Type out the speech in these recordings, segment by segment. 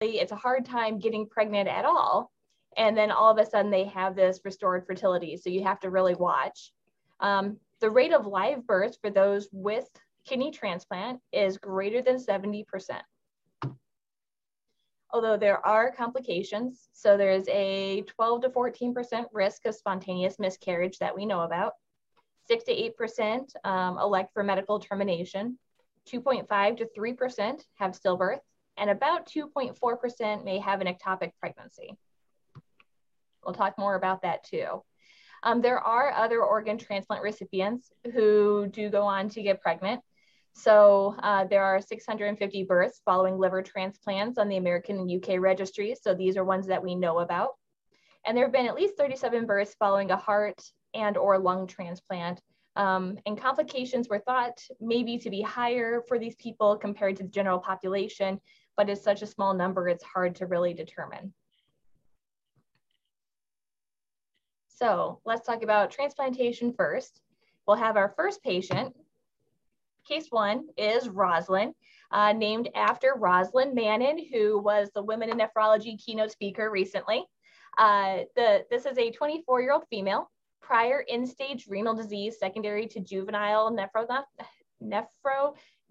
it's a hard time getting pregnant at all. And then all of a sudden they have this restored fertility. So you have to really watch. Um, the rate of live births for those with kidney transplant is greater than 70%. Although there are complications, so there's a 12 to 14% risk of spontaneous miscarriage that we know about. 6 to 8% um, elect for medical termination. 2.5 to 3% have stillbirth, and about 2.4% may have an ectopic pregnancy. We'll talk more about that too. Um, there are other organ transplant recipients who do go on to get pregnant. So uh, there are 650 births following liver transplants on the American and UK registries. So these are ones that we know about. And there have been at least 37 births following a heart and or lung transplant. Um, and complications were thought maybe to be higher for these people compared to the general population, but it's such a small number, it's hard to really determine. So let's talk about transplantation first. We'll have our first patient. Case one is Rosalind, uh, named after Rosalind Mannon, who was the Women in Nephrology keynote speaker recently. Uh, the, this is a 24-year-old female, prior end-stage renal disease secondary to juvenile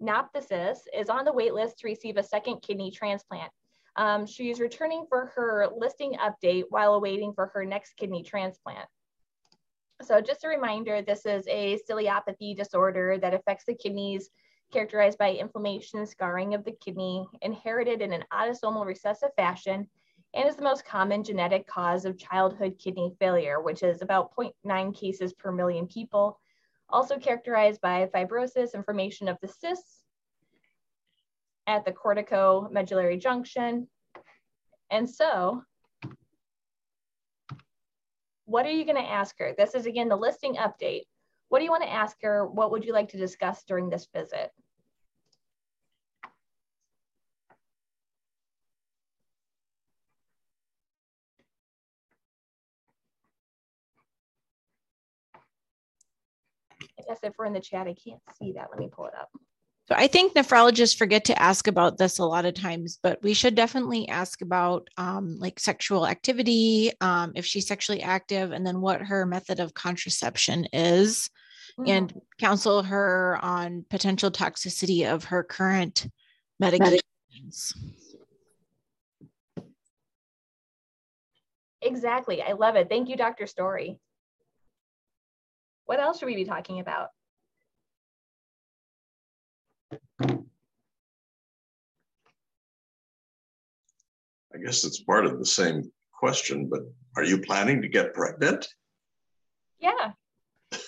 nephronophthisis is on the wait list to receive a second kidney transplant. Um, she's returning for her listing update while awaiting for her next kidney transplant. So just a reminder, this is a ciliopathy disorder that affects the kidneys, characterized by inflammation and scarring of the kidney, inherited in an autosomal recessive fashion, and is the most common genetic cause of childhood kidney failure, which is about 0.9 cases per million people. Also characterized by fibrosis, inflammation of the cysts, at the cortico-medullary junction. And so, what are you going to ask her? This is again the listing update. What do you want to ask her? What would you like to discuss during this visit? Guess if we're in the chat, I can't see that. Let me pull it up. So I think nephrologists forget to ask about this a lot of times, but we should definitely ask about um, like sexual activity, um, if she's sexually active, and then what her method of contraception is, mm-hmm. and counsel her on potential toxicity of her current medications. Exactly. I love it. Thank you, Dr. Story. What else should we be talking about? I guess it's part of the same question, but are you planning to get pregnant? Yeah.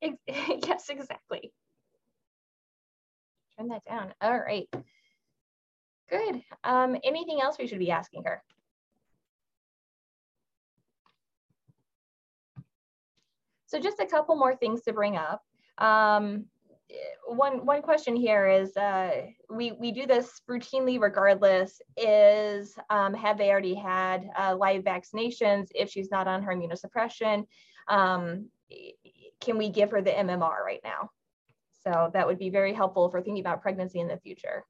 yes, exactly. Turn that down. All right. Good. Um, anything else we should be asking her? So just a couple more things to bring up. Um, one one question here is uh, we we do this routinely regardless is um, have they already had uh, live vaccinations if she's not on her immunosuppression um, can we give her the MMR right now so that would be very helpful for thinking about pregnancy in the future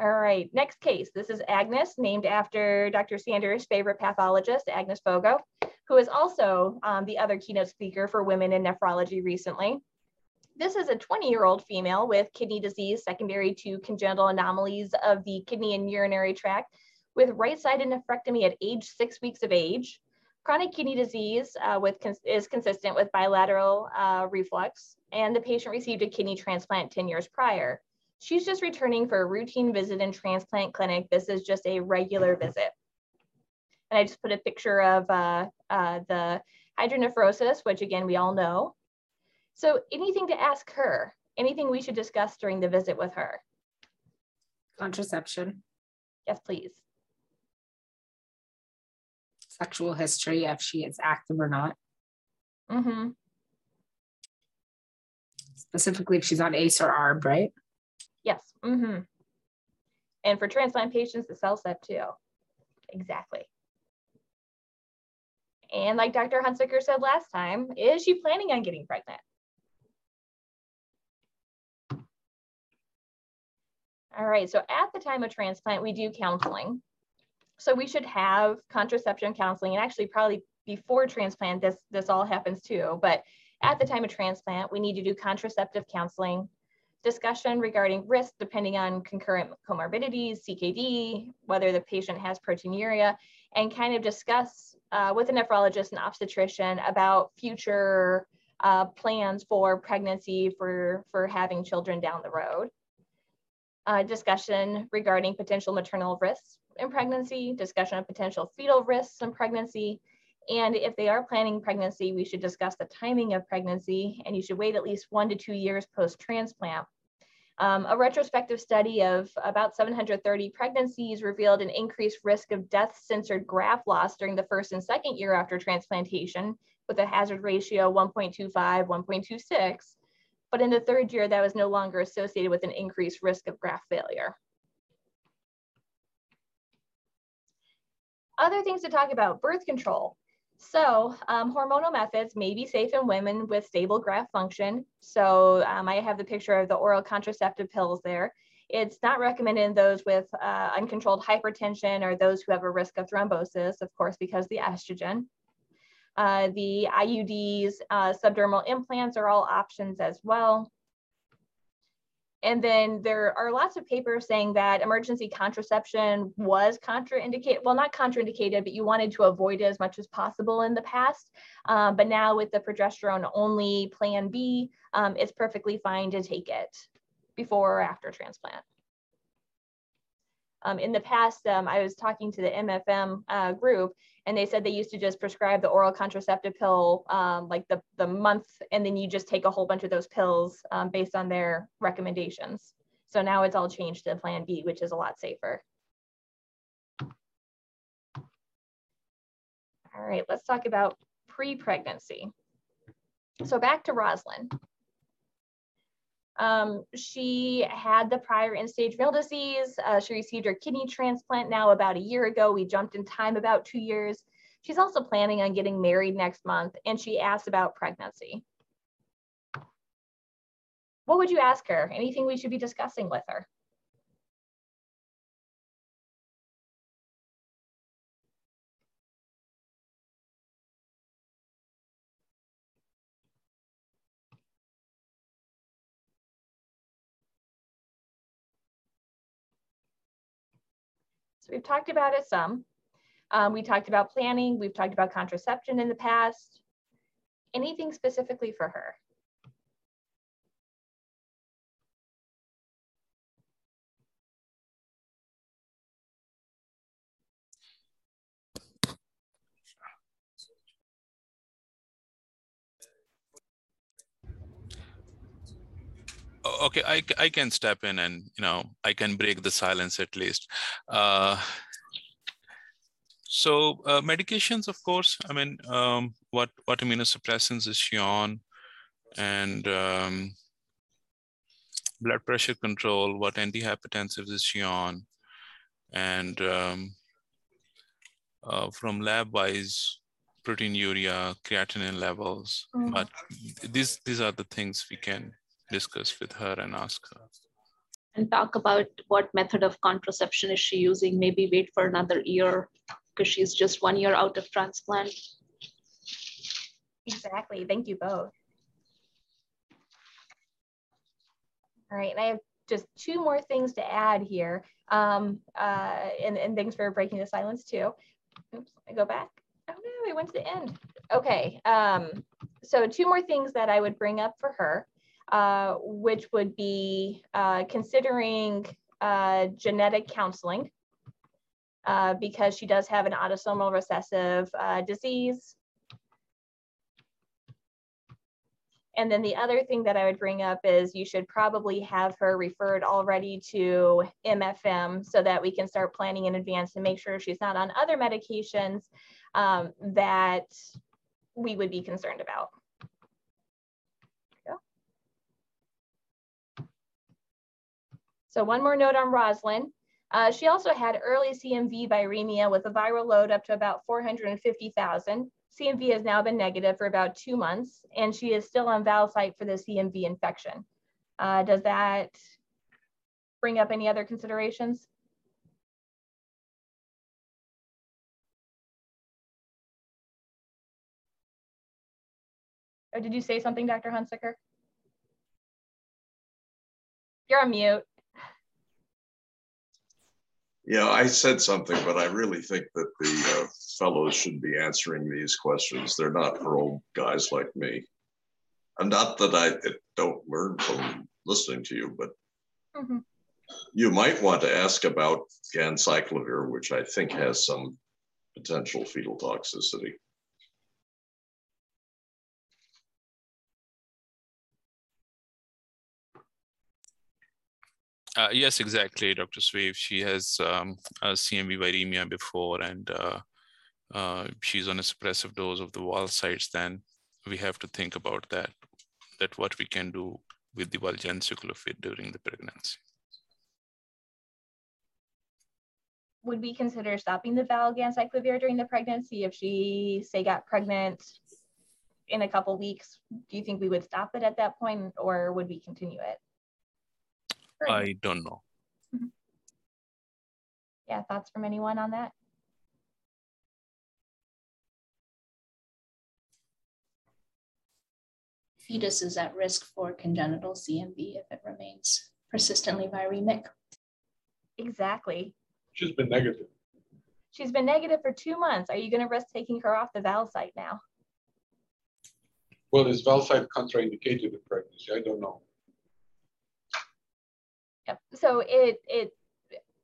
all right, next case. This is Agnes, named after Dr. Sanders' favorite pathologist, Agnes Fogo, who is also um, the other keynote speaker for women in nephrology recently. This is a 20-year-old female with kidney disease secondary to congenital anomalies of the kidney and urinary tract with right-sided nephrectomy at age six weeks of age. Chronic kidney disease uh, with is consistent with bilateral uh, reflux, and the patient received a kidney transplant 10 years prior. She's just returning for a routine visit in transplant clinic. This is just a regular visit. And I just put a picture of uh, uh, the hydronephrosis, which again, we all know. So anything to ask her, anything we should discuss during the visit with her? Contraception. Yes, please. Sexual history, if she is active or not. Mm-hmm. Specifically, if she's on ACE or ARB, right? Yes. Mm-hmm. And for transplant patients, the CellCept too. Exactly. And like Dr. Hunsaker said last time, is she planning on getting pregnant? All right, so at the time of transplant, we do counseling. So we should have contraception counseling and actually probably before transplant, this, this all happens too, but at the time of transplant, we need to do contraceptive counseling, discussion regarding risk depending on concurrent comorbidities, CKD, whether the patient has proteinuria, and kind of discuss uh, with a nephrologist and obstetrician about future uh, plans for pregnancy, for, for having children down the road. Uh, discussion regarding potential maternal risks in pregnancy, discussion of potential fetal risks in pregnancy, and if they are planning pregnancy, we should discuss the timing of pregnancy and you should wait at least one to two years post-transplant. Um, a retrospective study of about 730 pregnancies revealed an increased risk of death-censored graft loss during the first and second year after transplantation with a hazard ratio 1.25, 1.26. But in the third year, that was no longer associated with an increased risk of graft failure. Other things to talk about, birth control. So um, hormonal methods may be safe in women with stable graft function. So um, I have the picture of the oral contraceptive pills there. It's not recommended in those with uh, uncontrolled hypertension or those who have a risk of thrombosis, of course, because the estrogen. Uh, the IUDs, uh, subdermal implants are all options as well. And then there are lots of papers saying that emergency contraception was contraindicated, well, not contraindicated, but you wanted to avoid it as much as possible in the past. Um, but now with the progesterone only plan B, um, it's perfectly fine to take it before or after transplant. Um, in the past, um, I was talking to the MFM uh, group, and they said they used to just prescribe the oral contraceptive pill um, like the, the month, and then you just take a whole bunch of those pills um, based on their recommendations. So now it's all changed to Plan B, which is a lot safer. All right, let's talk about pre-pregnancy. So back to Rosalind. Um, she had the prior end-stage renal disease. Uh, she received her kidney transplant now about a year ago. We jumped in time about two years. She's also planning on getting married next month, and she asked about pregnancy. What would you ask her? Anything we should be discussing with her? So we've talked about it some. Um, we talked about planning. We've talked about contraception in the past. Anything specifically for her? Okay I, I can step in and you know i can break the silence at least. Uh, so uh, medications of course i mean um, what what immunosuppressants is she on? And um, blood pressure control what antihypertensives is she on? And um, uh, from lab wise proteinuria creatinine levels. Mm. but these these are the things we can discuss with her and ask her. And talk about what method of contraception is she using. Maybe wait for another year because she's just one year out of transplant. Exactly. Thank you both. All right, and I have just two more things to add here. Um, uh, and, and thanks for breaking the silence too. Oops, I go back. Oh no, I went to the end. Okay, um, so two more things that I would bring up for her. Uh, which would be uh, considering uh, genetic counseling uh, because she does have an autosomal recessive uh, disease. And then the other thing that I would bring up is you should probably have her referred already to MFM so that we can start planning in advance to make sure she's not on other medications um, that we would be concerned about. So one more note on Roslyn. Uh, she also had early CMV viremia with a viral load up to about 450,000. CMV has now been negative for about two months, and she is still on Valcyte for the CMV infection. Uh, does that bring up any other considerations? Or did you say something, Dr. Hunsaker? You're on mute. Yeah, I said something, but I really think that the uh, fellows should be answering these questions. They're not for old guys like me. And not that I don't learn from listening to you, but mm -hmm. you might want to ask about ganciclovir, which I think has some potential fetal toxicity. Uh, yes, exactly, Dr. Sweeve. She has um, a CMV viremia before, and uh, uh, she's on a suppressive dose of the valsites. Then we have to think about that, that what we can do with the valganciclovir during the pregnancy. Would we consider stopping the valganciclovir during the pregnancy if she, say, got pregnant in a couple weeks? Do you think we would stop it at that point, or would we continue it? I don't know. Mm-hmm. Yeah, thoughts from anyone on that? Fetus is at risk for congenital CMV if it remains persistently viremic. Exactly. She's been negative. She's been negative for two months. Are you going to risk taking her off the valsite now? Well, is valsite contraindicated in pregnancy? I don't know. Yep. So it it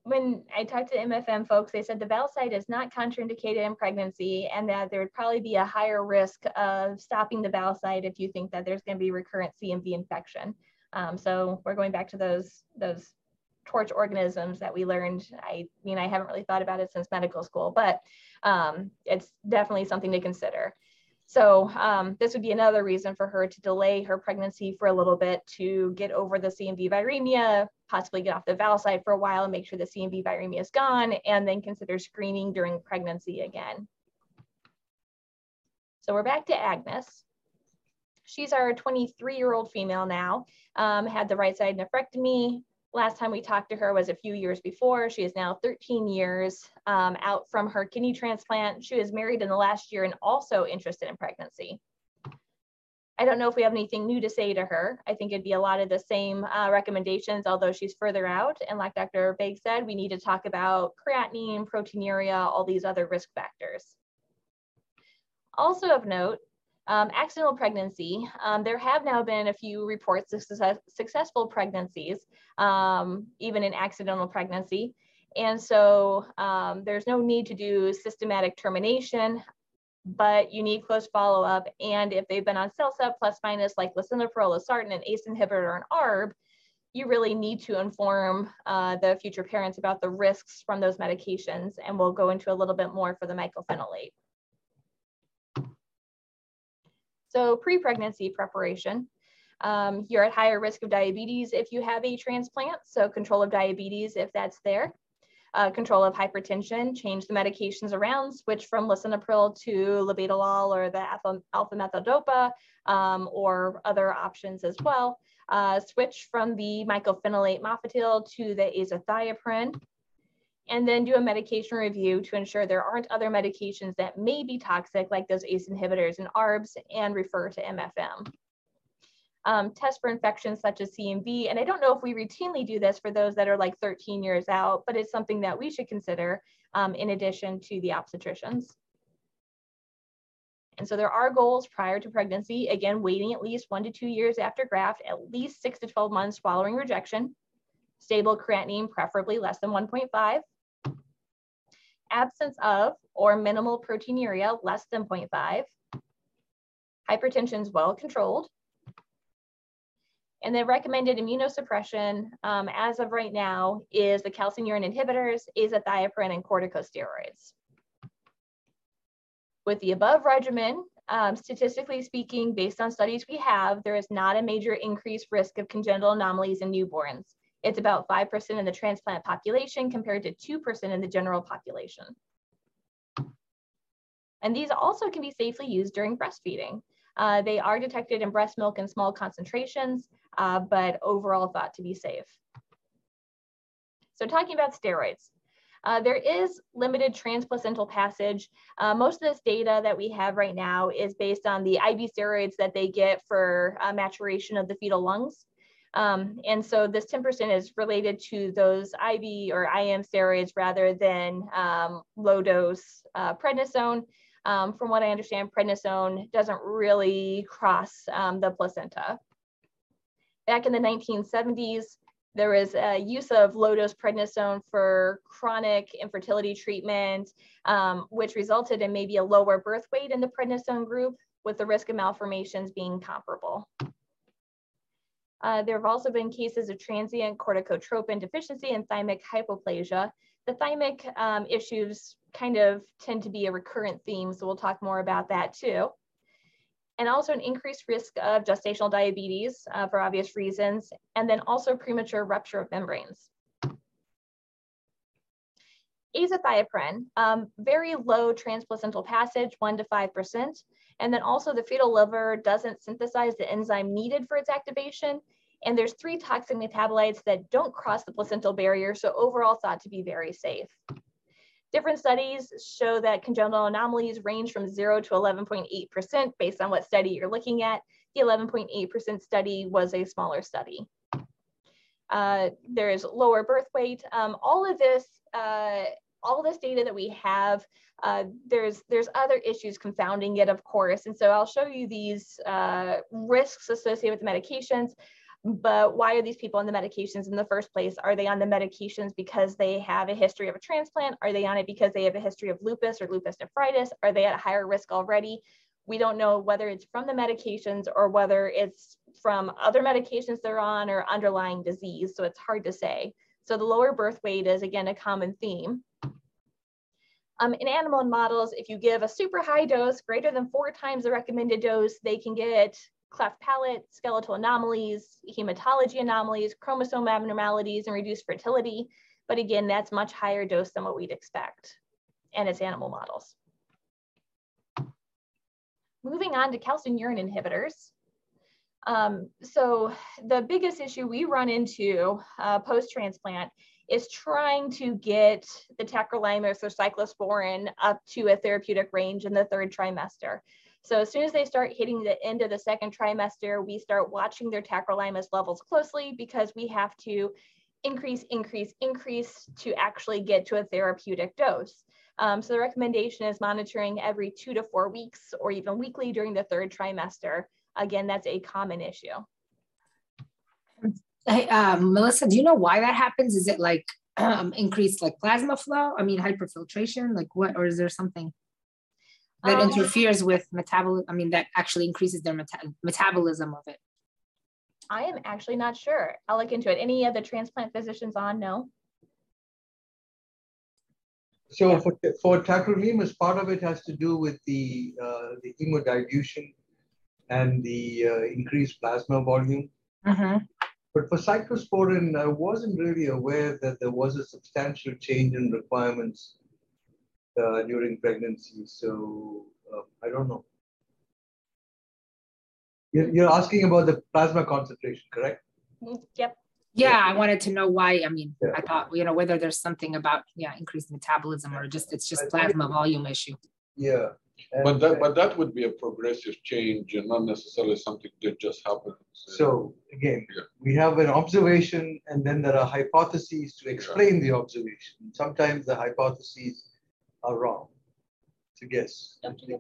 when I talked to MFM folks, they said the valsite is not contraindicated in pregnancy and that there would probably be a higher risk of stopping the valsite if you think that there's going to be recurrent CMV infection. Um, so we're going back to those those torch organisms that we learned. I mean, I haven't really thought about it since medical school, but um, it's definitely something to consider. So um, this would be another reason for her to delay her pregnancy for a little bit to get over the CMV viremia, possibly get off the valsite for a while and make sure the CMV viremia is gone, and then consider screening during pregnancy again. So we're back to Agnes. She's our 23 year old female now, um, had the right side nephrectomy, Last time we talked to her was a few years before. She is now 13 years um, out from her kidney transplant. She was married in the last year and also interested in pregnancy. I don't know if we have anything new to say to her. I think it'd be a lot of the same uh, recommendations, although she's further out. And like Dr. Baig said, we need to talk about creatinine, proteinuria, all these other risk factors. Also of note, um, accidental pregnancy, um, there have now been a few reports of success, successful pregnancies, um, even in accidental pregnancy. And so um, there's no need to do systematic termination, but you need close follow-up. And if they've been on CellCept plus minus like lisinopril, losartan, an ACE inhibitor, or an ARB, you really need to inform uh, the future parents about the risks from those medications. And we'll go into a little bit more for the mycophenolate. So pre-pregnancy preparation, um, you're at higher risk of diabetes if you have a transplant. So control of diabetes if that's there. Uh, control of hypertension, change the medications around, switch from lisinopril to labetalol or the alpha, alpha methyl um, or other options as well. Uh, switch from the mycophenolate mofetil to the azathioprine and then do a medication review to ensure there aren't other medications that may be toxic, like those ACE inhibitors and ARBs, and refer to MFM. Um, test for infections such as CMV, and I don't know if we routinely do this for those that are like 13 years out, but it's something that we should consider um, in addition to the obstetricians. And so there are goals prior to pregnancy, again, waiting at least one to two years after graft, at least six to 12 months following rejection, stable creatinine, preferably less than 1.5, absence of or minimal proteinuria less than 0.5. Hypertension is well controlled. And the recommended immunosuppression um, as of right now is the calcineurin inhibitors, azathioprine, and corticosteroids. With the above regimen, um, statistically speaking, based on studies we have, there is not a major increased risk of congenital anomalies in newborns. It's about 5% in the transplant population compared to 2% in the general population. And these also can be safely used during breastfeeding. Uh, they are detected in breast milk in small concentrations, uh, but overall thought to be safe. So talking about steroids, uh, there is limited transplacental passage. Uh, most of this data that we have right now is based on the IV steroids that they get for uh, maturation of the fetal lungs. Um, and so this 10% is related to those IV or IM steroids rather than um, low dose uh, prednisone. Um, from what I understand, prednisone doesn't really cross um, the placenta. Back in the 1970s, there was a use of low dose prednisone for chronic infertility treatment, um, which resulted in maybe a lower birth weight in the prednisone group with the risk of malformations being comparable. Uh, there have also been cases of transient corticotropin deficiency and thymic hypoplasia. The thymic um, issues kind of tend to be a recurrent theme, so we'll talk more about that too and also an increased risk of gestational diabetes uh, for obvious reasons, and then also premature rupture of membranes. Azathioprine, um, very low transplacental passage, one to 5%. And then also the fetal liver doesn't synthesize the enzyme needed for its activation. And there's three toxic metabolites that don't cross the placental barrier. So overall thought to be very safe. Different studies show that congenital anomalies range from 0 to 11.8% based on what study you're looking at. The 11.8% study was a smaller study. Uh, there's lower birth weight. Um, all of this, uh, all this data that we have, uh, there's there's other issues confounding it, of course. And so I'll show you these uh, risks associated with the medications but why are these people on the medications in the first place? Are they on the medications because they have a history of a transplant? Are they on it because they have a history of lupus or lupus nephritis? Are they at a higher risk already? We don't know whether it's from the medications or whether it's from other medications they're on or underlying disease. So it's hard to say. So the lower birth weight is again a common theme. Um, in animal models, if you give a super high dose, greater than four times the recommended dose, they can get cleft palate, skeletal anomalies, hematology anomalies, chromosome abnormalities, and reduced fertility. But again, that's much higher dose than what we'd expect. And it's animal models. Moving on to calcineurin inhibitors. Um, so the biggest issue we run into uh, post-transplant is trying to get the tacrolimus or cyclosporin up to a therapeutic range in the third trimester. So as soon as they start hitting the end of the second trimester, we start watching their tacrolimus levels closely because we have to increase, increase, increase to actually get to a therapeutic dose. Um, so the recommendation is monitoring every two to four weeks or even weekly during the third trimester. Again, that's a common issue. Hey, um, Melissa, do you know why that happens? Is it like um, increased like plasma flow? I mean, hyperfiltration, like what, or is there something? That um, interferes with metabolism. I mean, that actually increases their meta- metabolism of it. I am actually not sure. I'll look into it. Any of the transplant physicians on? No. So yeah. for, for tacrolimus, part of it has to do with the, uh, the hemodilution and the uh, increased plasma volume. Mm-hmm. But for cyclosporin, I wasn't really aware that there was a substantial change in requirements uh, during pregnancy. So uh, I don't know. You're, you're asking about the plasma concentration, correct? Mm, yep. Yeah, I wanted to know why. I mean, yeah. I thought you know whether there's something about yeah increased metabolism or just it's just plasma volume issue. Yeah. And, but that but that would be a progressive change and not necessarily something that just happens. So again, yeah. we have an observation and then there are hypotheses to explain yeah. the observation. Sometimes the hypotheses are wrong. It's a guess. Dr.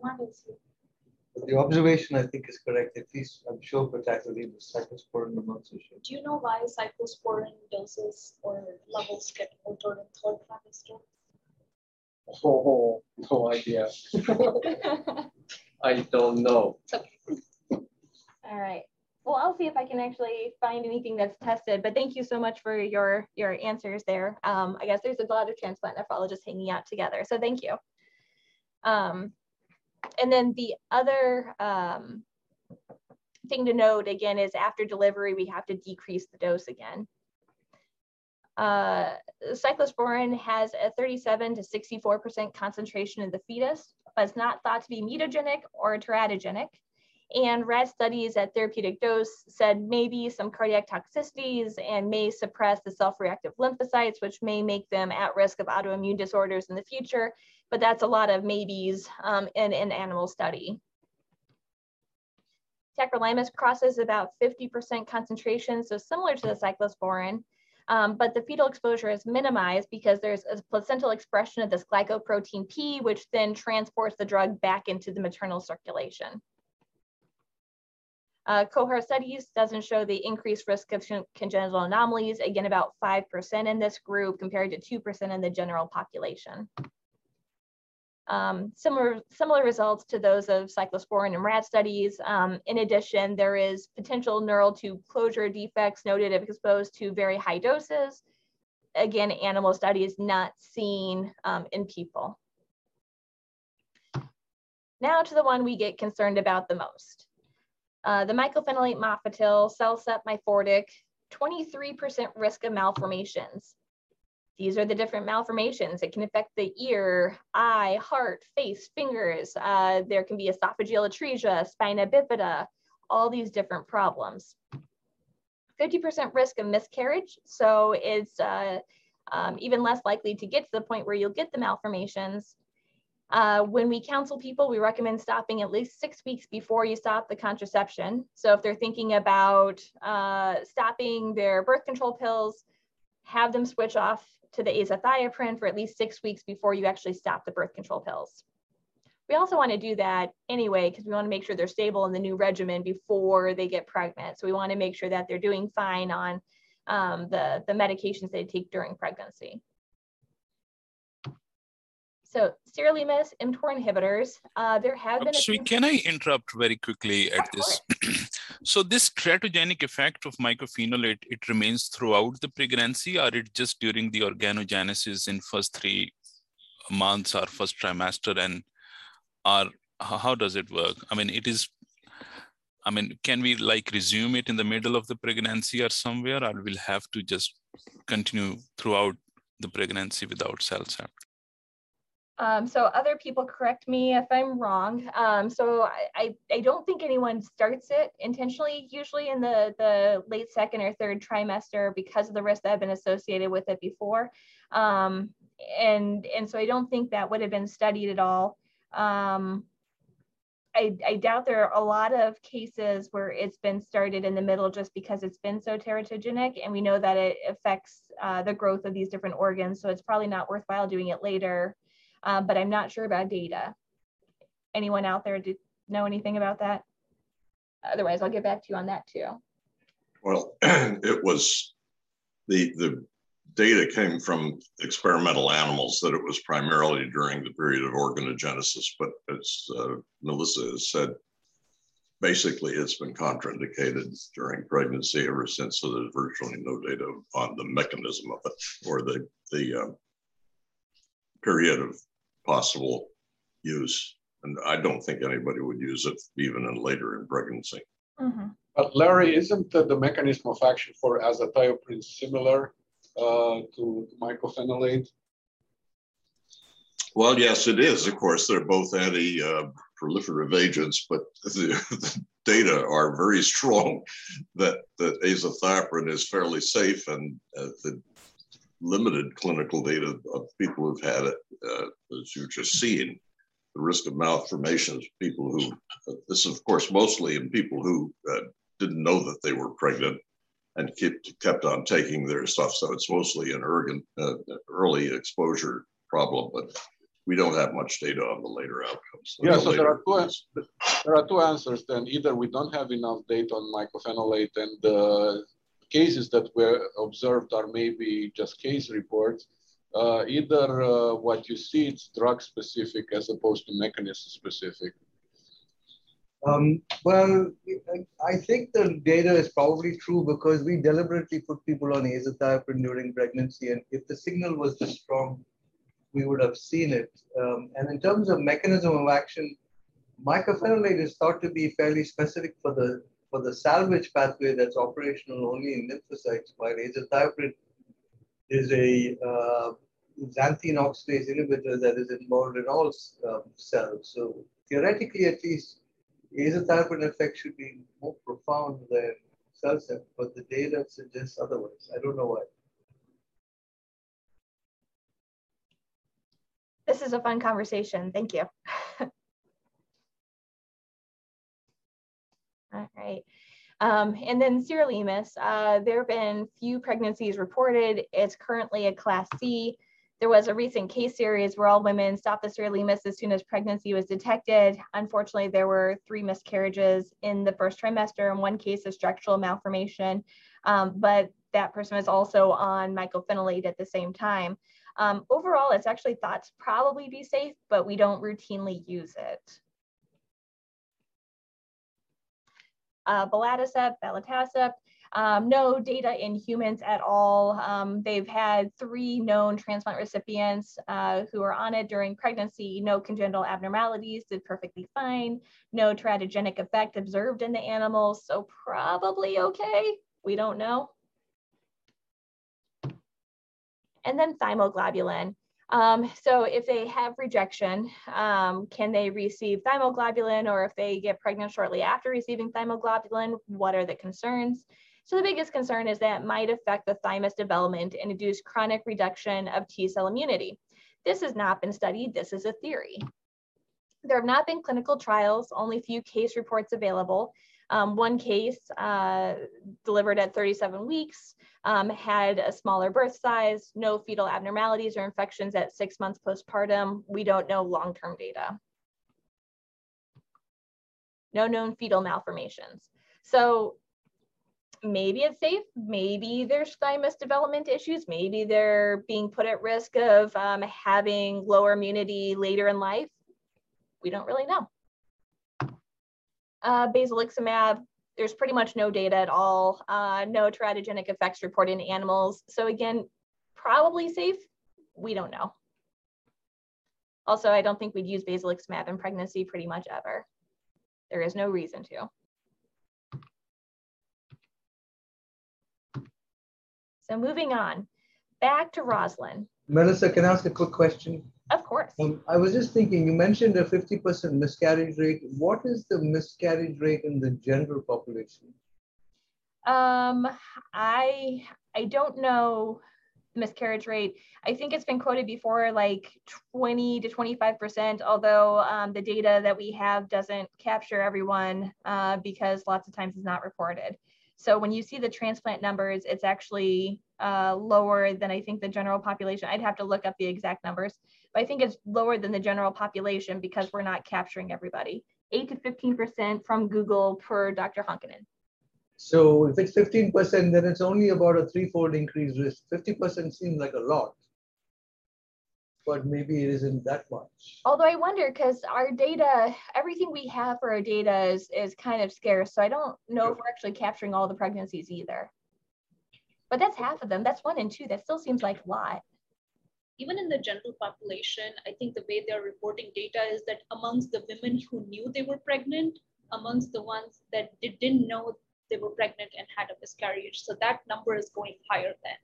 But the observation, I think, is correct. At least I'm sure for tacrolimus, cyclosporin, I'm not so sure. Do you know why cyclosporin doses or levels get altered in third trimester? Oh, no idea. I don't know. Okay. All right. Well, I'll see if I can actually find anything that's tested, but thank you so much for your, your answers there. Um, I guess there's a lot of transplant nephrologists hanging out together, so thank you. Um, and then the other um, thing to note again is after delivery, we have to decrease the dose again. Uh, cyclosporin has a 37 to 64% concentration in the fetus, but it's not thought to be mutagenic or teratogenic And rat studies at therapeutic dose said maybe some cardiac toxicities and may suppress the self-reactive lymphocytes, which may make them at risk of autoimmune disorders in the future. But that's a lot of maybes um, in an animal study. Tacrolimus crosses about 50% concentration, so similar to the cyclosporin, um, but the fetal exposure is minimized because there's a placental expression of this glycoprotein P, which then transports the drug back into the maternal circulation. Uh, cohort studies doesn't show the increased risk of congenital anomalies, again, about 5% in this group compared to 2% in the general population. Um, similar, similar results to those of cyclosporin and rat studies. Um, in addition, there is potential neural tube closure defects noted if exposed to very high doses. Again, animal studies not seen um, in people. Now to the one we get concerned about the most. Uh, the mycophenolate mofetil, CellCept Myfortic, 23% risk of malformations. These are the different malformations. It can affect the ear, eye, heart, face, fingers. Uh, there can be esophageal atresia, spina bifida, all these different problems. 50% risk of miscarriage. So it's uh, um, even less likely to get to the point where you'll get the malformations. Uh, when we counsel people, we recommend stopping at least six weeks before you stop the contraception. So if they're thinking about uh, stopping their birth control pills, have them switch off to the azathioprine for at least six weeks before you actually stop the birth control pills. We also want to do that anyway because we want to make sure they're stable in the new regimen before they get pregnant. So we want to make sure that they're doing fine on um, the, the medications they take during pregnancy. So sirolimus, mTOR inhibitors, uh, there have been- So can I interrupt very quickly at this? so this teratogenic effect of mycophenolate, it remains throughout the pregnancy or it just during the organogenesis in first three months or first trimester and or how does it work? I mean, it is, I mean, can we like resume it in the middle of the pregnancy or somewhere or we'll have to just continue throughout the pregnancy without cell CellCept? Um, so other people correct me if I'm wrong. Um, so I, I, I, don't think anyone starts it intentionally, usually in the, the late second or third trimester because of the risk that have been associated with it before. Um, and, and so I don't think that would have been studied at all. Um, I, I doubt there are a lot of cases where it's been started in the middle just because it's been so teratogenic and we know that it affects uh, the growth of these different organs. So it's probably not worthwhile doing it later um, but I'm not sure about data. Anyone out there know anything about that? Otherwise, I'll get back to you on that too. Well, it was the the data came from experimental animals that it was primarily during the period of organogenesis, but as uh, Melissa has said, basically it's been contraindicated during pregnancy ever since, so there's virtually no data on the mechanism of it or the, the uh, period of possible use. And I don't think anybody would use it even in later in pregnancy. Mm-hmm. But Larry, isn't the, the, mechanism of action for azathioprine similar uh, to mycophenolate? Well, yes, it is. Of course, they're both anti-proliferative uh, agents, but the, the, data are very strong that, that azathioprine is fairly safe and uh, the limited clinical data of people who've had it, uh, as you've just seen, the risk of malformations, people who, uh, this is of course mostly in people who uh, didn't know that they were pregnant and kept, kept on taking their stuff. So it's mostly an uh, early exposure problem, but we don't have much data on the later outcomes. Yeah, so there are, two, there are two answers then. Either we don't have enough data on mycophenolate and uh, cases that were observed are maybe just case reports. Uh, either uh, what you see it's drug specific as opposed to mechanism specific. Um, well, I think the data is probably true because we deliberately put people on azathioprine during pregnancy, and if the signal was this strong, we would have seen it. Um, and in terms of mechanism of action, mycophenolate is thought to be fairly specific for the for the salvage pathway that's operational only in lymphocytes, while azathioprine is a uh, xanthine oxidase inhibitor that is involved in all uh, cells. So theoretically, at least, azathioprine effect should be more profound than CellCept, but the data suggests otherwise. I don't know why. This is a fun conversation. Thank you. All right. Um, and then sirolimus, uh, there have been few pregnancies reported. It's currently a class C. There was a recent case series where all women stopped the sirolimus as soon as pregnancy was detected. Unfortunately, there were three miscarriages in the first trimester and one case of structural malformation. Um, but that person was also on mycophenolate at the same time. Um, overall, it's actually thought to probably be safe, but we don't routinely use it. Uh, belatacept, belatacept. Um, no data in humans at all. Um, they've had three known transplant recipients uh, who are on it during pregnancy, no congenital abnormalities, did perfectly fine, no teratogenic effect observed in the animals, so probably okay. We don't know. And then thymoglobulin. Um, so if they have rejection, um, can they receive thymoglobulin or if they get pregnant shortly after receiving thymoglobulin, what are the concerns? So the biggest concern is that might affect the thymus development and induce chronic reduction of T cell immunity. This has not been studied, this is a theory. There have not been clinical trials, only few case reports available. Um, one case uh, delivered at 37 weeks um, had a smaller birth size, no fetal abnormalities or infections at six months postpartum. We don't know long-term data. No known fetal malformations. So maybe it's safe, maybe there's thymus development issues, maybe they're being put at risk of um, having lower immunity later in life. We don't really know. Uh, basiliximab, there's pretty much no data at all, uh, no teratogenic effects reported in animals. So again, probably safe, we don't know. Also, I don't think we'd use basiliximab in pregnancy pretty much ever. There is no reason to. So moving on, back to Roslyn. Melissa, can I ask a quick question? Course. Um, I was just thinking, you mentioned a 50% miscarriage rate. What is the miscarriage rate in the general population? Um, I I don't know the miscarriage rate. I think it's been quoted before like 20 to 25%, although um, the data that we have doesn't capture everyone uh, because lots of times it's not reported. So when you see the transplant numbers, it's actually uh, lower than I think the general population. I'd have to look up the exact numbers, but I think it's lower than the general population because we're not capturing everybody. 8 to 15% from Google per Dr. Honkinen. So if it's 15%, then it's only about a threefold increased risk. 50% seems like a lot but maybe it isn't that much. Although I wonder because our data, everything we have for our data is, is kind of scarce. So I don't know if we're actually capturing all the pregnancies either. But that's half of them. That's one and two. That still seems like a lot. Even in the general population, I think the way they're reporting data is that amongst the women who knew they were pregnant, amongst the ones that didn't know they were pregnant and had a miscarriage. So that number is going higher than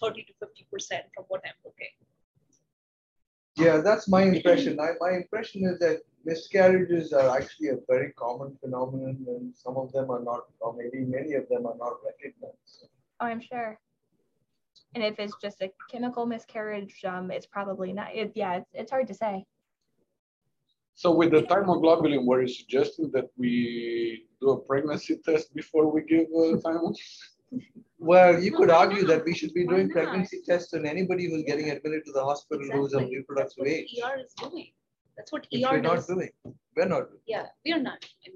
30 to 50% from what I'm looking. Yeah, that's my impression. I, my impression is that miscarriages are actually a very common phenomenon, and some of them are not, or maybe many of them are not recognized. Oh, I'm sure. And if it's just a chemical miscarriage, um, it's probably not. It, yeah, it's, it's hard to say. So with the thymoglobulin, were you suggesting that we do a pregnancy test before we give uh, thymo? Well, you could argue that we should be doing pregnancy tests on anybody who's getting admitted to the hospital exactly. who's of reproductive age. ER is doing. That's what Which ER we're does. not doing. We're not doing. Yeah, we're not. yeah.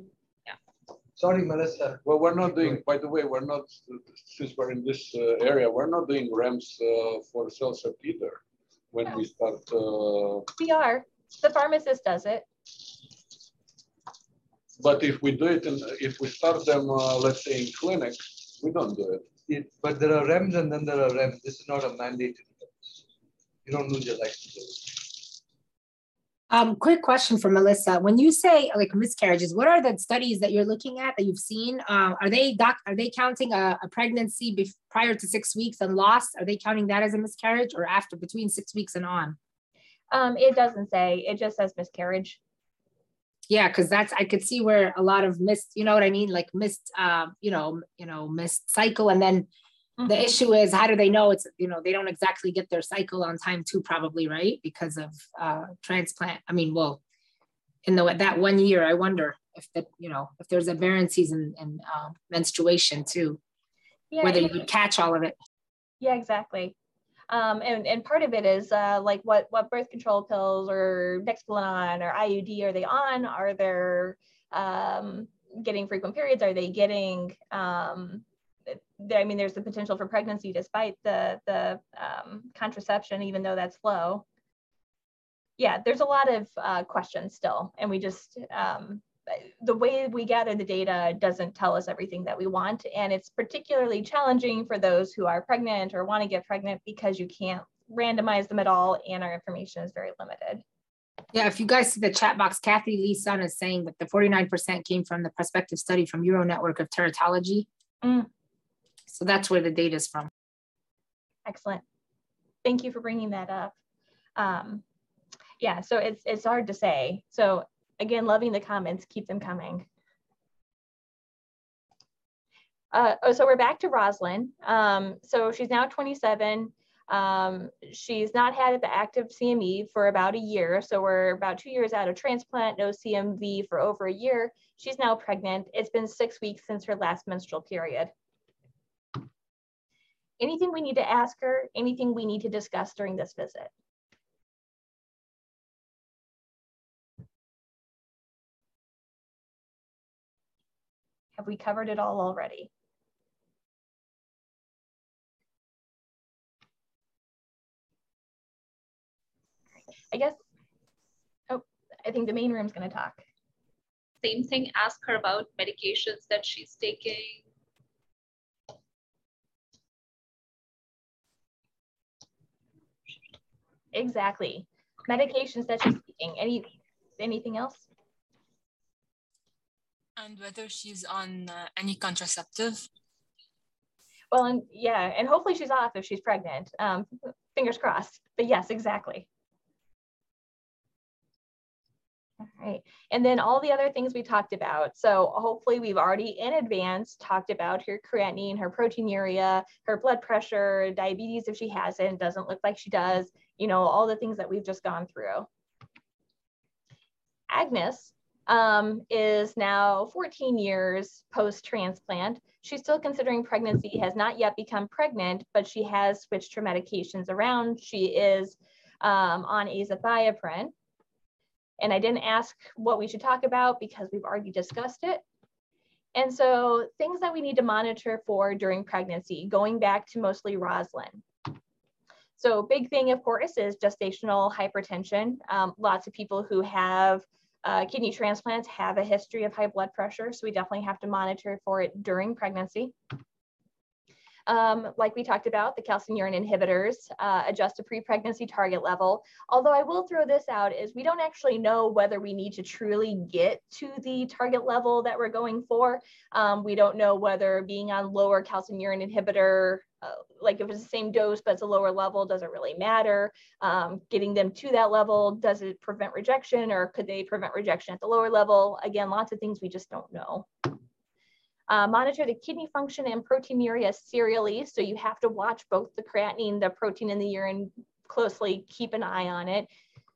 Sorry, Melissa. Well, we're not doing, by the way, we're not, since we're in this uh, area, we're not doing REMS uh, for CellCept either when we start. Uh, we are. The pharmacist does it. But if we do it, in, if we start them, uh, let's say in clinic, we don't do it it, but there are REMS and then there are REMS. This is not a mandated You don't lose your license. Um, quick question for Melissa. When you say like miscarriages, what are the studies that you're looking at that you've seen? Uh, are they doc? Are they counting a, a pregnancy prior to six weeks and lost? Are they counting that as a miscarriage or after between six weeks and on? Um, it doesn't say. It just says miscarriage. yeah because that's i could see where a lot of missed you know what i mean like missed uh, you know you know missed cycle and then mm-hmm. the issue is how do they know it's you know they don't exactly get their cycle on time too probably right because of uh transplant i mean well in the that one year i wonder if that you know if there's a variances in, in uh, menstruation too yeah, whether you would catch all of it yeah exactly um, and, and part of it is uh, like what, what birth control pills or Nexplanon or IUD are they on? Are they um, getting frequent periods? Are they getting, um, I mean, there's the potential for pregnancy despite the, the um, contraception, even though that's low. Yeah, there's a lot of uh, questions still. And we just, um, the way we gather the data doesn't tell us everything that we want. And it's particularly challenging for those who are pregnant or want to get pregnant because you can't randomize them at all and our information is very limited. Yeah, if you guys see the chat box, Kathy Lee Sun is saying that the 49% came from the prospective study from Euro Network of Teratology. Mm. So that's where the data is from. Excellent. Thank you for bringing that up. Um, yeah, so it's, it's hard to say. So again, loving the comments, keep them coming. Uh, oh, so we're back to Rosalind. Um, so she's now 27. Um, she's not had the active CMV for about a year. So we're about two years out of transplant, no CMV for over a year. She's now pregnant. It's been six weeks since her last menstrual period. Anything we need to ask her, anything we need to discuss during this visit? Have we covered it all already? I guess, oh, I think the main room's gonna talk. Same thing, ask her about medications that she's taking. Exactly. Medications that she's taking. Any, anything else? and whether she's on uh, any contraceptive. Well, and yeah, and hopefully she's off if she's pregnant. Um, fingers crossed. But yes, exactly. All right. And then all the other things we talked about. So hopefully we've already in advance talked about her creatinine, her proteinuria, her blood pressure, diabetes if she hasn't, doesn't look like she does, you know, all the things that we've just gone through. Agnes um, is now 14 years post-transplant. She's still considering pregnancy, has not yet become pregnant, but she has switched her medications around. She is um, on azathioprine. And I didn't ask what we should talk about because we've already discussed it. And so things that we need to monitor for during pregnancy, going back to mostly Rosalind. So big thing, of course, is gestational hypertension. Um, lots of people who have uh, kidney transplants have a history of high blood pressure, so we definitely have to monitor for it during pregnancy. Um, like we talked about, the calcineurin inhibitors uh, adjust a pre-pregnancy target level. Although I will throw this out is we don't actually know whether we need to truly get to the target level that we're going for. Um, we don't know whether being on lower calcineurin inhibitor uh, like if it's the same dose but it's a lower level, does it really matter? Um, getting them to that level, does it prevent rejection or could they prevent rejection at the lower level? Again, lots of things we just don't know. Uh, monitor the kidney function and proteinuria serially. So you have to watch both the creatinine, the protein in the urine closely, keep an eye on it.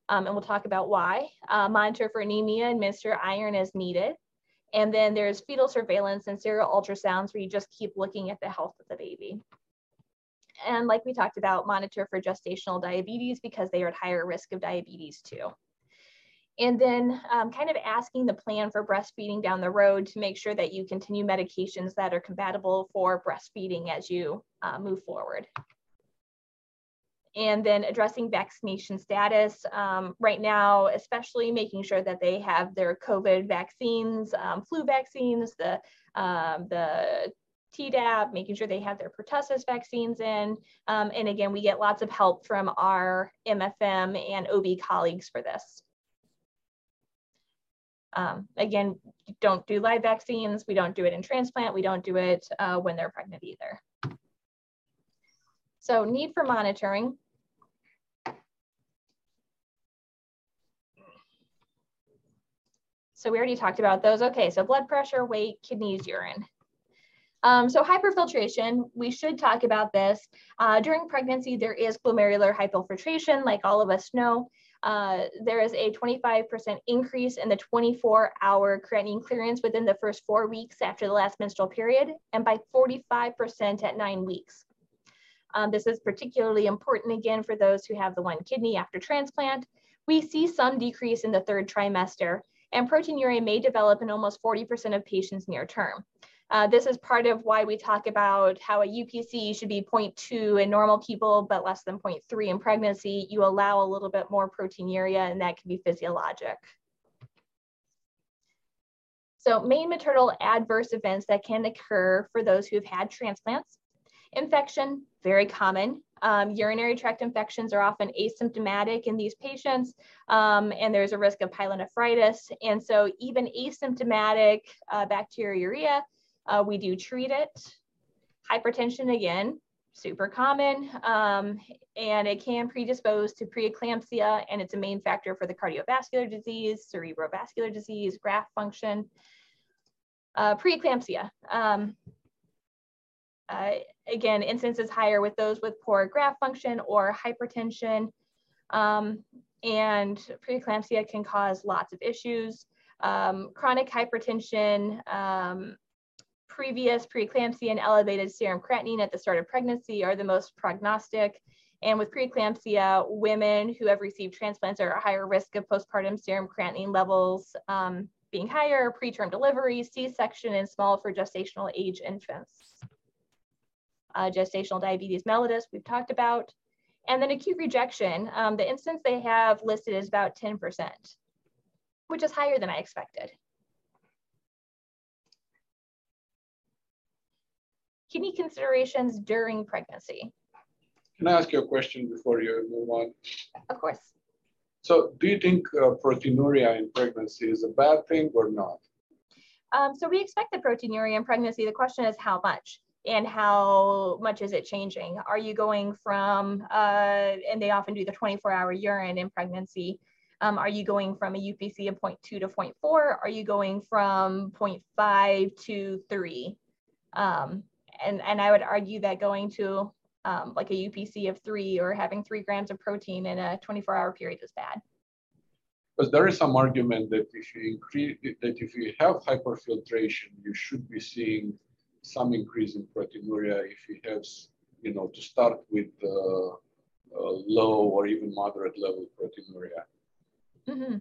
Um, and we'll talk about why. Uh, monitor for anemia, and administer iron as needed. And then there's fetal surveillance and serial ultrasounds where you just keep looking at the health of the baby. And like we talked about, monitor for gestational diabetes because they are at higher risk of diabetes too. And then um, kind of asking the plan for breastfeeding down the road to make sure that you continue medications that are compatible for breastfeeding as you uh, move forward. And then addressing vaccination status um, right now, especially making sure that they have their COVID vaccines, um, flu vaccines, the, um, the Tdap, making sure they have their pertussis vaccines in. Um, and again, we get lots of help from our MFM and OB colleagues for this. Um, again, don't do live vaccines. We don't do it in transplant. We don't do it uh, when they're pregnant either. So need for monitoring. So we already talked about those. Okay, so blood pressure, weight, kidneys, urine. Um, so hyperfiltration, we should talk about this. Uh, during pregnancy, there is glomerular hypofiltration, like all of us know. Uh, there is a 25% increase in the 24 hour creatinine clearance within the first four weeks after the last menstrual period, and by 45% at nine weeks. Um, this is particularly important again for those who have the one kidney after transplant. We see some decrease in the third trimester, and proteinuria may develop in almost 40% of patients near term. Uh, this is part of why we talk about how a UPC should be 0.2 in normal people, but less than 0.3 in pregnancy. You allow a little bit more proteinuria and that can be physiologic. So main maternal adverse events that can occur for those who have had transplants. Infection, very common. Um, urinary tract infections are often asymptomatic in these patients, um, and there's a risk of pyelonephritis. And so even asymptomatic uh, bacteriuria uh, we do treat it. Hypertension, again, super common, um, and it can predispose to preeclampsia, and it's a main factor for the cardiovascular disease, cerebrovascular disease, graft function. Uh, preeclampsia. Um, uh, again, incidence is higher with those with poor graft function or hypertension. Um, and preeclampsia can cause lots of issues. Um, chronic hypertension, um, previous preeclampsia and elevated serum creatinine at the start of pregnancy are the most prognostic. And with preeclampsia, women who have received transplants are at higher risk of postpartum serum creatinine levels um, being higher, preterm delivery, C-section, and small for gestational age infants. Uh, gestational diabetes mellitus, we've talked about. And then acute rejection, um, the instance they have listed is about 10%, which is higher than I expected. Kidney considerations during pregnancy. Can I ask you a question before you move on? Of course. So do you think uh, proteinuria in pregnancy is a bad thing or not? Um, so we expect the proteinuria in pregnancy. The question is how much and how much is it changing? Are you going from, uh, and they often do the 24 hour urine in pregnancy. Um, are you going from a UPC of 0.2 to 0.4? Are you going from 0.5 to 3? Um, and, and I would argue that going to um, like a UPC of three or having three grams of protein in a 24 hour period is bad. Because there is some argument that if you increase that if you have hyperfiltration, you should be seeing some increase in proteinuria if you have, you know, to start with uh, uh, low or even moderate level proteinuria. Mm-hmm.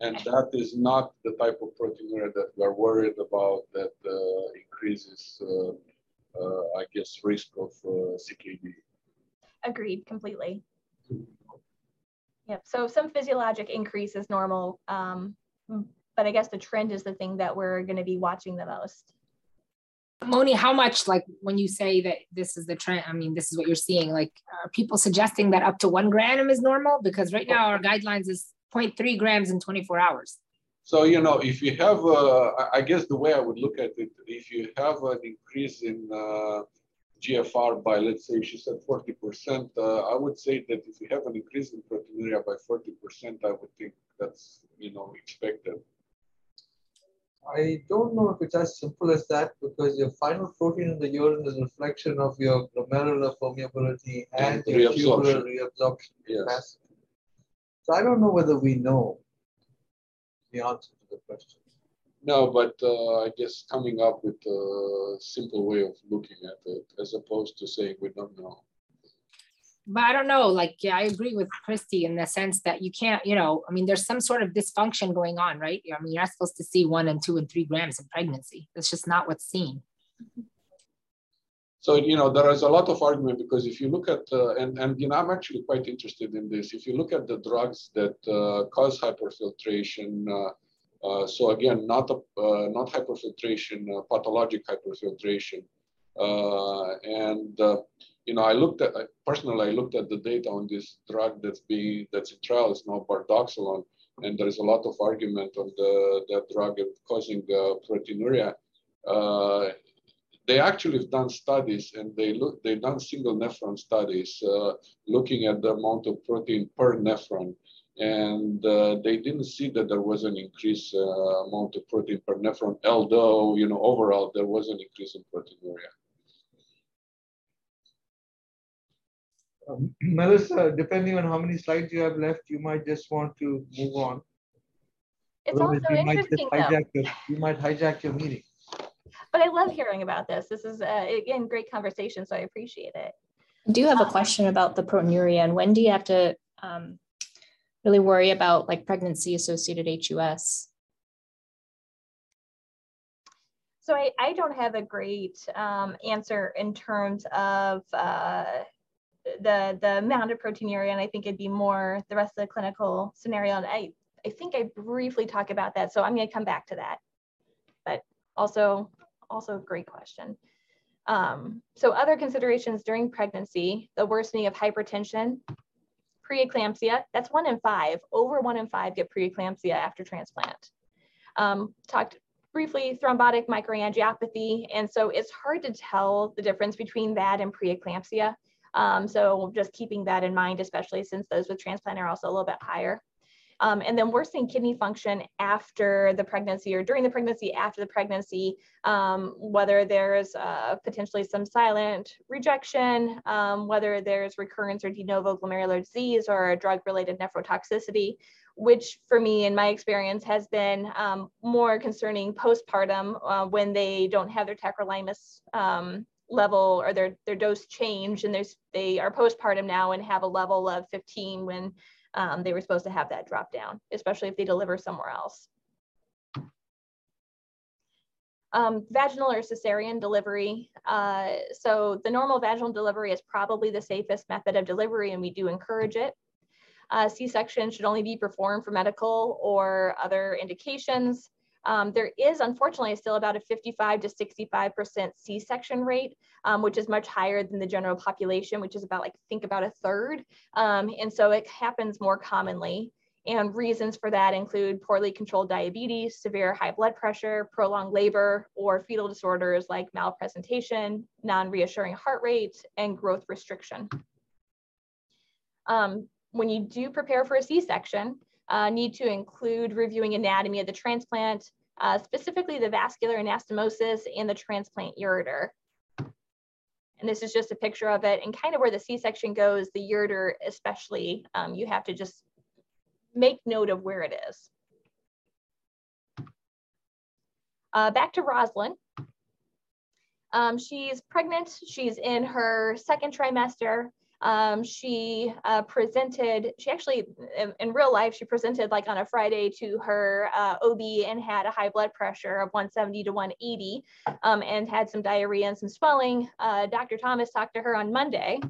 And that is not the type of proteinuria that we are worried about that uh, increases uh, I guess, risk of uh, CKD. Agreed, completely. Yep. So some physiologic increase is normal, um, but I guess the trend is the thing that we're going to be watching the most. Moni, how much, like when you say that this is the trend, I mean, this is what you're seeing, like are people suggesting that up to one gram is normal? Because right now our guidelines is 0.3 grams in 24 hours. So, you know, if you have, uh, I guess the way I would look at it, if you have an increase in uh, GFR by, let's say, she said 40%, uh, I would say that if you have an increase in proteinuria by 40%, I would think that's, you know, expected. I don't know if it's as simple as that because your final protein in the urine is a reflection of your glomerular permeability and, and your tubular reabsorption yes. capacity. So I don't know whether we know the answer to the question. No, but uh, I guess coming up with a simple way of looking at it as opposed to saying we don't know. But I don't know, like, yeah, I agree with Christy in the sense that you can't, you know, I mean, there's some sort of dysfunction going on, right? I mean, you're not supposed to see one and two and three grams in pregnancy. That's just not what's seen. So, you know, there is a lot of argument because if you look at, uh, and, and, you know, I'm actually quite interested in this. If you look at the drugs that uh, cause hyperfiltration, uh, uh so again, not, a, uh, not hyperfiltration, uh, pathologic hyperfiltration. and, you know, I looked at, personally, I looked at the data on this drug that's being, that's in trial, it's now bardoxolone. And there is a lot of argument on the, that drug causing proteinuria they actually have done studies and they look they've done single nephron studies uh, looking at the amount of protein per nephron and uh, they didn't see that there was an increase uh, amount of protein per nephron, although, you know, overall there was an increase in proteinuria. Um, Melissa, depending on how many slides you have left, you might just want to move on. It's Otherwise, also interesting though. Your, you might hijack your meeting. But I love hearing about this. This is, uh, again, great conversation, so I appreciate it. I do have a um, question about the proteinuria and when do you have to um, really worry about like pregnancy associated HUS? So I, I don't have a great um, answer in terms of uh, the the amount of proteinuria, and I think it'd be more the rest of the clinical scenario. And I I think I briefly talk about that, so I'm going to come back to that. But also also a great question. Um, so other considerations during pregnancy, the worsening of hypertension, preeclampsia, that's one in five. Over one in five get preeclampsia after transplant. Um, talked briefly thrombotic microangiopathy. And so it's hard to tell the difference between that and preeclampsia. Um, so just keeping that in mind, especially since those with transplant are also a little bit higher. Um, and then worsening kidney function after the pregnancy or during the pregnancy, after the pregnancy, um, whether there's uh, potentially some silent rejection, um, whether there's recurrence or de novo glomerular disease or a drug-related nephrotoxicity, which for me in my experience has been um, more concerning postpartum uh, when they don't have their tacrolimus um, level or their, their dose change and there's, they are postpartum now and have a level of 15 when um, they were supposed to have that drop down, especially if they deliver somewhere else. Um, vaginal or cesarean delivery. Uh, so the normal vaginal delivery is probably the safest method of delivery and we do encourage it. Uh, C-section should only be performed for medical or other indications. Um, there is unfortunately still about a 55 to 65% C-section rate, um, which is much higher than the general population, which is about like, think about a third. Um, and so it happens more commonly. And reasons for that include poorly controlled diabetes, severe high blood pressure, prolonged labor, or fetal disorders like malpresentation, non-reassuring heart rate, and growth restriction. Um, when you do prepare for a C-section, uh, need to include reviewing anatomy of the transplant, uh, specifically the vascular anastomosis and the transplant ureter. And this is just a picture of it and kind of where the C-section goes, the ureter especially, um, you have to just make note of where it is. Uh, back to Rosalind. Um, she's pregnant, she's in her second trimester. Um, she uh, presented, she actually, in, in, real life, she presented like on a Friday to her uh, OB and had a high blood pressure of 170 to 180 um, and had some diarrhea and some swelling. Uh, Dr. Thomas talked to her on Monday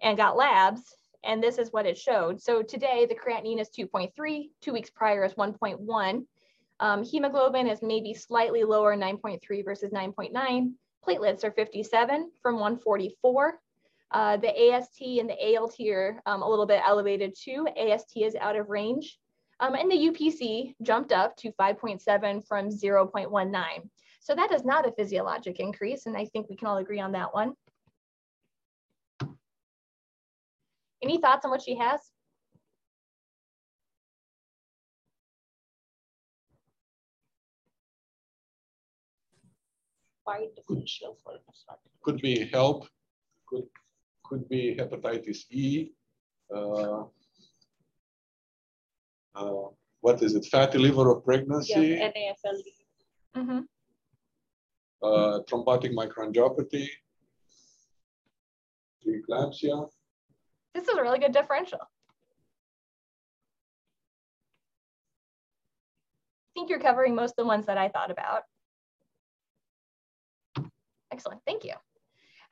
and got labs, and this is what it showed. So today the creatinine is 2.3, two weeks prior is 1.1. Um, hemoglobin is maybe slightly lower, 9.3 versus 9.9. Platelets are 57 from 144. Uh, the AST and the ALT are um, a little bit elevated too. AST is out of range. Um, and the UPC jumped up to 5.7 from 0.19. So that is not a physiologic increase, and I think we can all agree on that one. Any thoughts on what she has? Could be HELLP, could could be hepatitis E. Uh, uh, what is it? Fatty liver of pregnancy. Yeah, NAFLD. Mm -hmm. uh, thrombotic microangiopathy. Preeclampsia. This is a really good differential. I think you're covering most of the ones that I thought about. Excellent, thank you.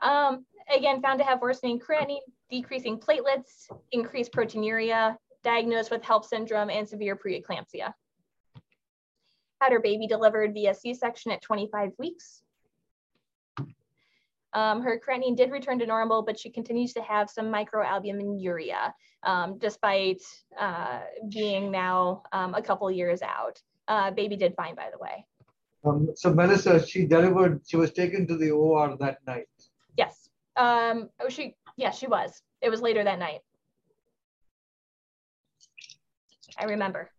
Um, again, found to have worsening creatinine, decreasing platelets, increased proteinuria, diagnosed with HELLP syndrome and severe preeclampsia. Had her baby delivered via C-section at 25 weeks. Um, her creatinine did return to normal, but she continues to have some microalbuminuria, um, despite uh, being now um, a couple years out. Uh, baby did fine, by the way. Um, so Melissa, she delivered, she was taken to the OR that night. Um, oh, she, yeah, she was. It was later that night. I remember.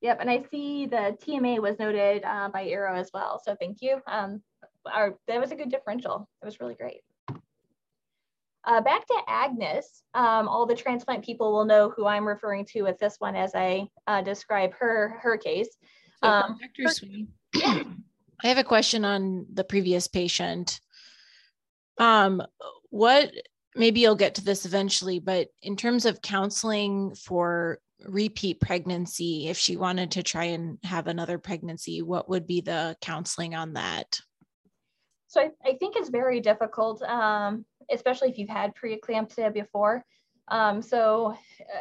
Yep, and I see the TMA was noted uh, by Arrow as well. So thank you. Um, our, that was a good differential. It was really great. Uh, back to Agnes, um, all the transplant people will know who I'm referring to with this one as I uh, describe her her case. Um, Dr. Sweeney, I have a question on the previous patient. Um, what maybe you'll get to this eventually, but in terms of counseling for repeat pregnancy, if she wanted to try and have another pregnancy, what would be the counseling on that? So I, I think it's very difficult, um, especially if you've had preeclampsia before. Um, so uh,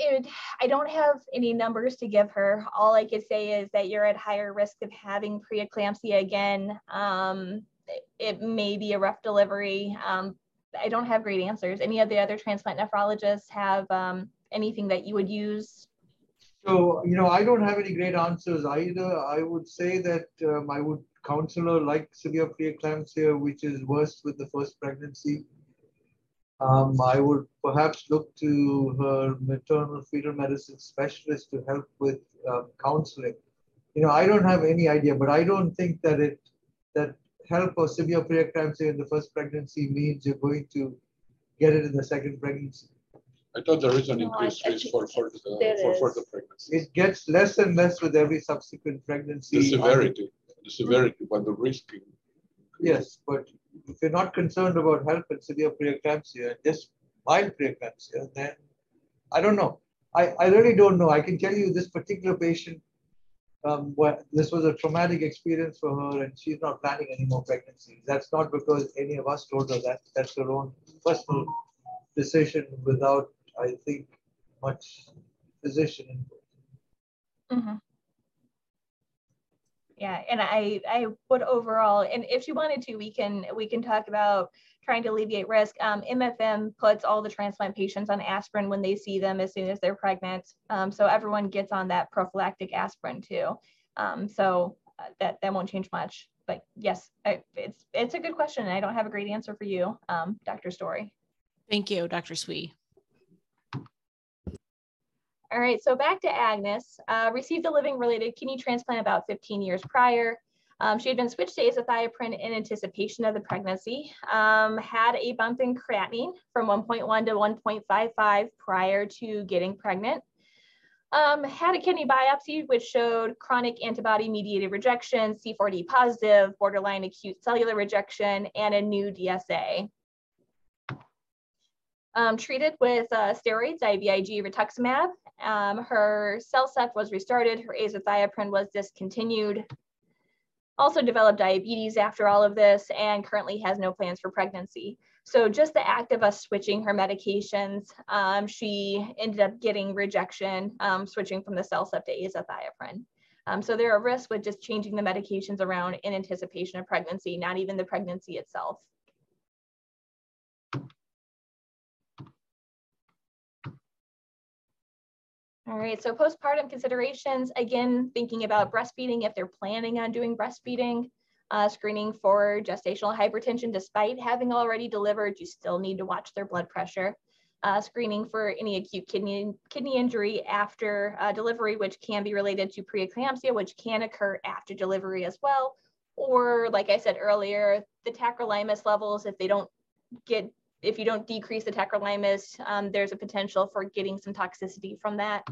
it, I don't have any numbers to give her. All I could say is that you're at higher risk of having preeclampsia again. Um, it, it, may be a rough delivery. Um, I don't have great answers. Any of the other transplant nephrologists have um, anything that you would use? So, you know, I don't have any great answers either. I would say that um, I would counsel her like severe preeclampsia, which is worse with the first pregnancy. Um, I would perhaps look to her maternal fetal medicine specialist to HELLP with uh, counseling. You know, I don't have any idea, but I don't think that it that help or severe preeclampsia in the first pregnancy means you're going to get it in the second pregnancy. I thought there is an increased risk for, for, the, for further pregnancy. It gets less and less with every subsequent pregnancy. The severity, the severity, but the risk. Yes, but if you're not concerned about HELLP and severe preeclampsia, just mild preeclampsia, then I don't know. I, I really don't know. I can tell you this particular patient um, what, this was a traumatic experience for her and she's not planning any more pregnancies. That's not because any of us told her that. That's her own personal decision without, I think, much physician input. Mm-hmm. Yeah, and I I would overall, and if you wanted to, we can we can talk about trying to alleviate risk. Um, MFM puts all the transplant patients on aspirin when they see them as soon as they're pregnant. Um, so everyone gets on that prophylactic aspirin too. Um, so uh, that, that won't change much. But yes, I, it's, it's a good question. I don't have a great answer for you, um, Dr. Story. Thank you, Dr. Swee. All right, so back to Agnes. Uh, received a living related kidney transplant about 15 years prior. Um, she had been switched to azathioprine in anticipation of the pregnancy, um, had a bump in creatinine from 1.1 to 1.55 prior to getting pregnant. Um, had a kidney biopsy, which showed chronic antibody mediated rejection, C4D positive, borderline acute cellular rejection, and a new DSA. Um, treated with uh, steroids, IVIG rituximab. Um, her CellCept was restarted, her azathioprine was discontinued also developed diabetes after all of this and currently has no plans for pregnancy. So just the act of us switching her medications, um, she ended up getting rejection, um, switching from the CellCept to azathioprine. Um, so there are risks with just changing the medications around in anticipation of pregnancy, not even the pregnancy itself. All right, so postpartum considerations, again, thinking about breastfeeding if they're planning on doing breastfeeding, uh, screening for gestational hypertension despite having already delivered, you still need to watch their blood pressure. Uh, screening for any acute kidney, kidney injury after uh, delivery, which can be related to preeclampsia, which can occur after delivery as well. Or like I said earlier, the tacrolimus levels, if they don't get if you don't decrease the tacrolimus, um, there's a potential for getting some toxicity from that.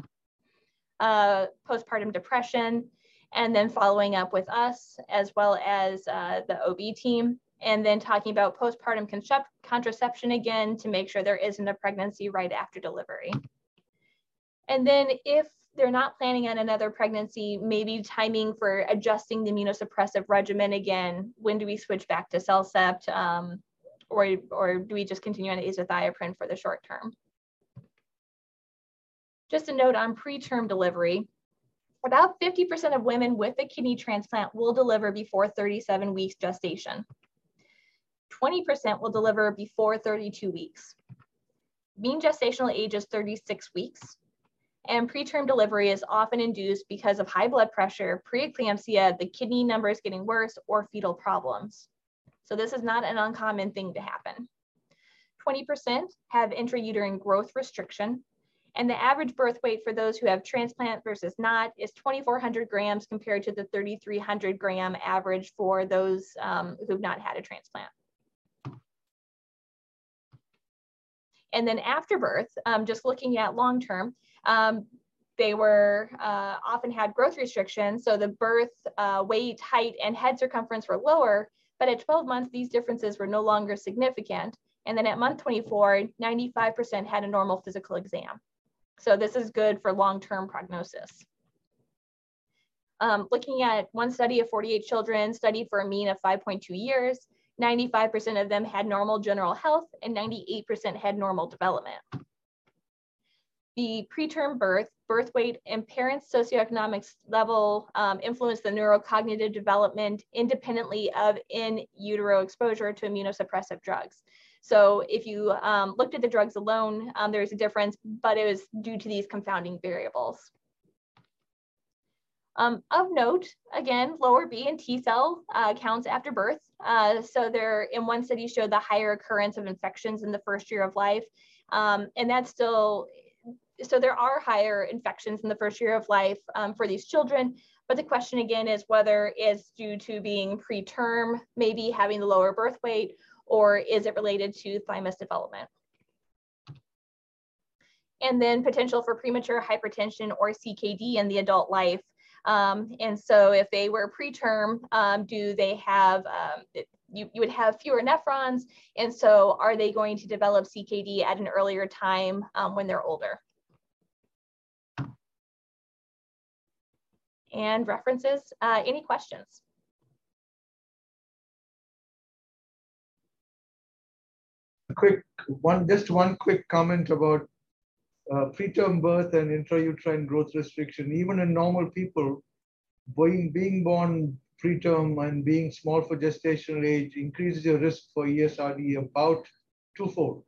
Uh, postpartum depression, and then following up with us as well as uh, the OB team, and then talking about postpartum contraception again to make sure there isn't a pregnancy right after delivery. And then if they're not planning on another pregnancy, maybe timing for adjusting the immunosuppressive regimen again. When do we switch back to CellCept? Um, or, or do we just continue on azathioprine for the short term? Just a note on preterm delivery, about 50% of women with a kidney transplant will deliver before 37 weeks gestation. 20% will deliver before 32 weeks. Mean gestational age is 36 weeks. And preterm delivery is often induced because of high blood pressure, preeclampsia, the kidney numbers getting worse, or fetal problems. So this is not an uncommon thing to happen. 20% have intrauterine growth restriction. And the average birth weight for those who have transplant versus not is 2,400 grams compared to the 3,300 gram average for those um, who've not had a transplant. And then after birth, um, just looking at long term, um, they were uh, often had growth restrictions. So the birth uh, weight, height, and head circumference were lower, but at 12 months, these differences were no longer significant. And then at month 24, 95% had a normal physical exam. So this is good for long-term prognosis. Um, looking at one study of 48 children studied for a mean of 5.2 years, 95% of them had normal general health and 98% had normal development. The preterm birth, birth weight, and parents' socioeconomic level um, influence the neurocognitive development independently of in utero exposure to immunosuppressive drugs. So if you um, looked at the drugs alone, um, there's a difference, but it was due to these confounding variables. Um, of note, again, lower B and T cell uh, counts after birth. Uh, so there, in one study, showed the higher occurrence of infections in the first year of life. Um, and that's still, so there are higher infections in the first year of life um, for these children. But the question again is whether it's due to being preterm, maybe having the lower birth weight, or is it related to thymus development? And then potential for premature hypertension or CKD in the adult life. Um, and so if they were preterm, um, do they have, um, you, you would have fewer nephrons. And so are they going to develop CKD at an earlier time um, when they're older? And references, uh, any questions? quick one, just one quick comment about uh, preterm birth and intrauterine growth restriction. Even in normal people, being, being born preterm and being small for gestational age increases your risk for ESRD about twofold.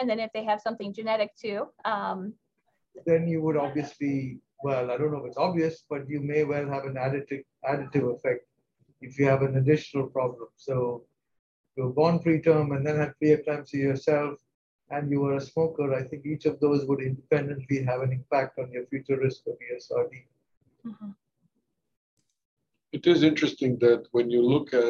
And then if they have something genetic too. Um, then you would obviously well, I don't know if it's obvious, but you may well have an additive additive effect if you have an additional problem. So you were born preterm and then had preeclampsia yourself, and you were a smoker, I think each of those would independently have an impact on your future risk of ESRD. Mm-hmm. It is interesting that when you look at,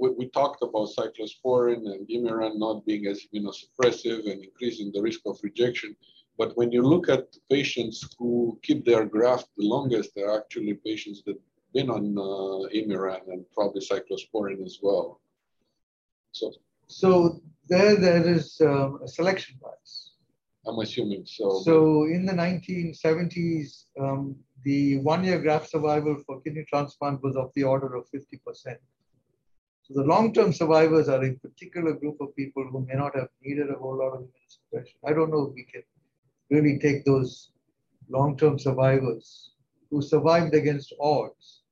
we, we talked about cyclosporin and Imuran not being as immunosuppressive and increasing the risk of rejection. But when you look at patients who keep their graft the longest, they're actually patients that have been on uh, Imuran and probably cyclosporin as well. So, so there, there is um, a selection bias. I'm assuming so. So in the 1970s, um, the one-year graft survival for kidney transplant was of the order of 50%. So the long-term survivors are a particular group of people who may not have needed a whole lot of immunosuppression. I don't know if we can really take those long-term survivors who survived against odds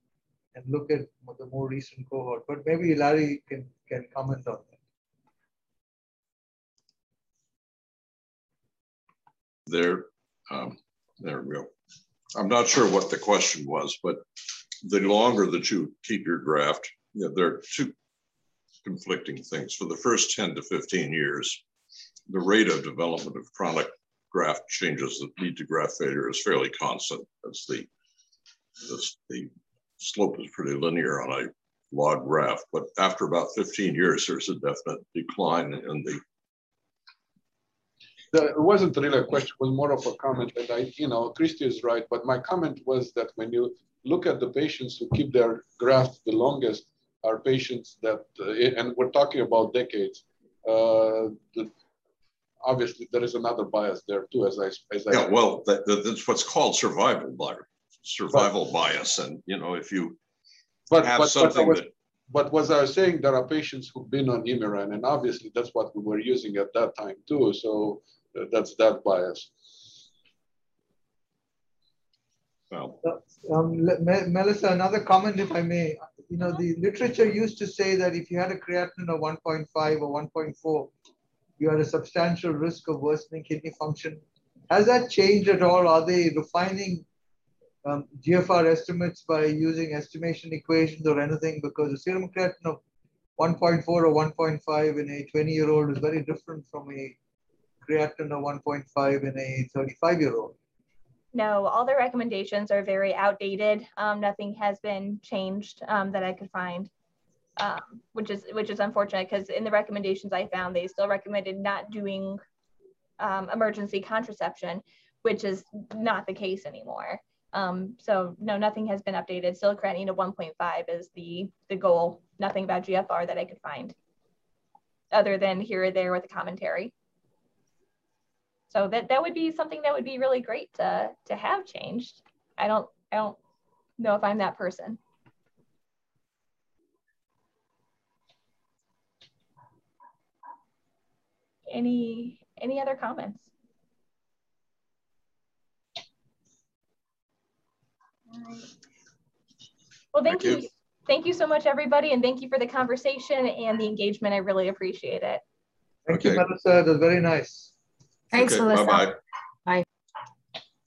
and look at the more recent cohort. But maybe Larry can, can comment on that. There, um, there we go. I'm not sure what the question was, but the longer that you keep your graft, you know, there are two conflicting things. For the first 10 to 15 years, the rate of development of chronic graft changes that lead to graft failure is fairly constant. That's the, the, the slope is pretty linear on a log graph, but after about 15 years, there's a definite decline in the it wasn't really a question, it was more of a comment that I, you know, Christy is right, but my comment was that when you look at the patients who keep their graft the longest are patients that, uh, and we're talking about decades, uh, the obviously there is another bias there too, as I as yeah. Well, that, that's what's called survival bias. Survival but, bias, and you know if you but, have but, something but was, that. But was I was saying, there are patients who've been on Imuran, and obviously that's what we were using at that time too. So that's that bias. Well, um, Melissa, another comment, if I may. You know, the literature used to say that if you had a creatinine of 1.5 or 1.4, you had a substantial risk of worsening kidney function. Has that changed at all? Are they refining um, GFR estimates by using estimation equations or anything because the serum creatinine of 1.4 or 1.5 in a 20 year old is very different from a creatinine of 1.5 in a 35 year old. No, all the recommendations are very outdated. Um, nothing has been changed um, that I could find, um, which is which is unfortunate because in the recommendations I found, they still recommended not doing um, emergency contraception, which is not the case anymore. Um, so no, nothing has been updated. Still creatinine of 1.5 is the, the goal. Nothing about GFR that I could find other than here or there with a commentary. So that, that would be something that would be really great to, to have changed. I don't, I don't know if I'm that person. Any, any other comments? Well, thank, thank you. you. Thank you so much, everybody. And thank you for the conversation and the engagement. I really appreciate it. Thank okay. you, Melissa. It was very nice. Thanks, okay, Melissa. Bye-bye. Bye.